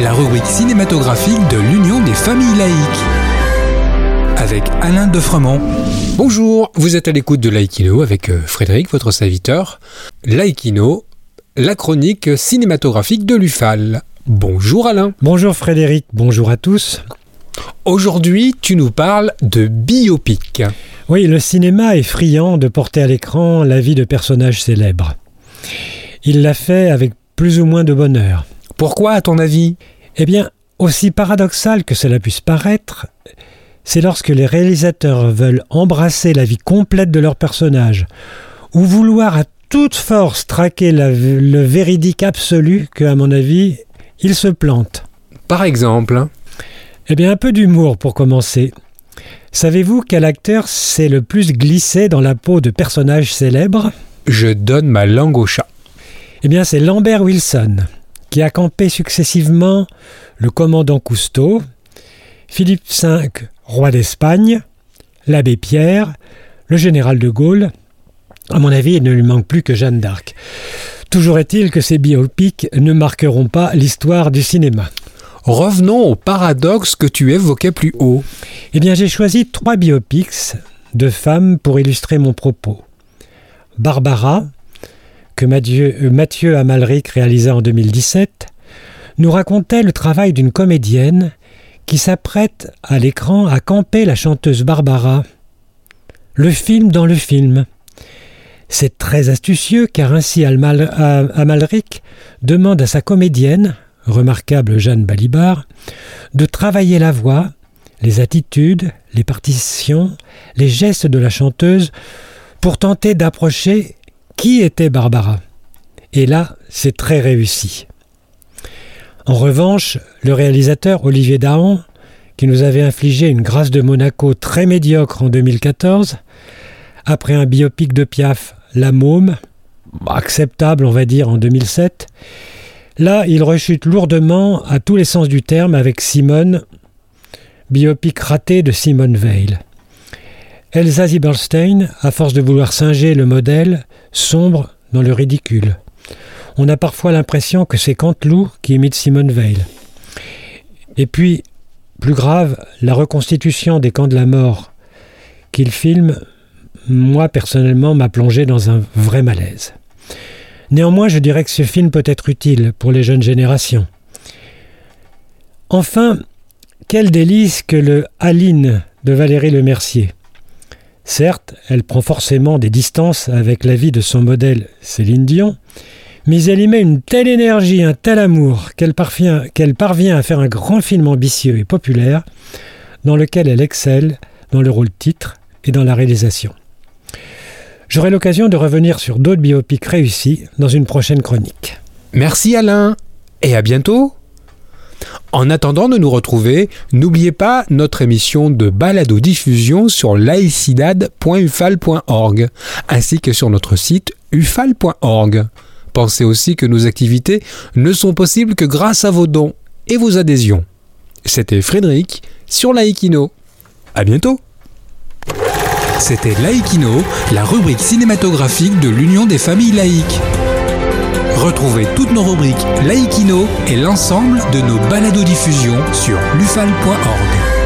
La rubrique cinématographique de l'Union des familles laïques. Avec Alain Defremont. Bonjour, vous êtes à l'écoute de Laïkino avec euh, Frédéric, votre serviteur. Laïkino, la chronique cinématographique de l'UFAL. Bonjour Alain. Bonjour Frédéric, bonjour à tous. Aujourd'hui, tu nous parles de biopic. Oui, le cinéma est friand de porter à l'écran la vie de personnages célèbres. Il l'a fait avec plus ou moins de bonheur. Pourquoi, à ton avis? Eh bien, aussi paradoxal que cela puisse paraître, c'est lorsque les réalisateurs veulent embrasser la vie complète de leur personnage, ou vouloir à toute force traquer la- le véridique absolu que, à mon avis, ils se plantent. Par exemple, Eh bien, un peu d'humour pour commencer. Savez-vous quel acteur s'est le plus glissé dans la peau de personnages célèbres? Je donne ma langue au chat. Eh bien, c'est Lambert Wilson, qui a campé successivement le commandant Cousteau, Philippe V, roi d'Espagne, l'abbé Pierre, le général de Gaulle. À mon avis, il ne lui manque plus que Jeanne d'Arc. Toujours est-il que ces biopics ne marqueront pas l'histoire du cinéma. Revenons au paradoxe que tu évoquais plus haut. Eh bien, j'ai choisi trois biopics de femmes pour illustrer mon propos. Barbara, que Mathieu, euh, Mathieu Amalric réalisa en 2017, nous racontait le travail d'une comédienne qui s'apprête à l'écran à camper la chanteuse Barbara. Le film dans le film. C'est très astucieux car ainsi A- Amalric demande à sa comédienne, remarquable Jeanne Balibar, de travailler la voix, les attitudes, les partitions, les gestes de la chanteuse pour tenter d'approcher qui était Barbara? Et là, c'est très réussi. En revanche, le réalisateur Olivier Dahan, qui nous avait infligé une grâce de Monaco très médiocre en 2014, après un biopic de Piaf, La Môme, acceptable on va dire en 2007, là il rechute lourdement à tous les sens du terme avec Simone, biopic raté de Simone Veil. Elsa Zieberstein, à force de vouloir singer le modèle, sombre dans le ridicule. On a parfois l'impression que c'est Canteloup qui imite Simone Veil. Et puis, plus grave, la reconstitution des camps de la mort qu'il filme, moi personnellement, m'a plongé dans un vrai malaise. Néanmoins, je dirais que ce film peut être utile pour les jeunes générations. Enfin, quel délice que le Aline de Valérie Lemercier. Certes, elle prend forcément des distances avec la vie de son modèle Céline Dion, mais elle y met une telle énergie, un tel amour qu'elle parvient, à faire un grand film ambitieux et populaire dans lequel elle excelle dans le rôle titre et dans la réalisation. J'aurai l'occasion de revenir sur d'autres biopics réussis dans une prochaine chronique. Merci Alain et à bientôt. En attendant de nous retrouver, n'oubliez pas notre émission de balado diffusion sur laicidad.ufal.org ainsi que sur notre site ufal.org. Pensez aussi que nos activités ne sont possibles que grâce à vos dons et vos adhésions. C'était Frédéric sur Laïkino. À bientôt. C'était Laïkino, la rubrique cinématographique de l'Union des familles laïques. Retrouvez toutes nos rubriques Laïkino et l'ensemble de nos balados diffusions sur lufal.org.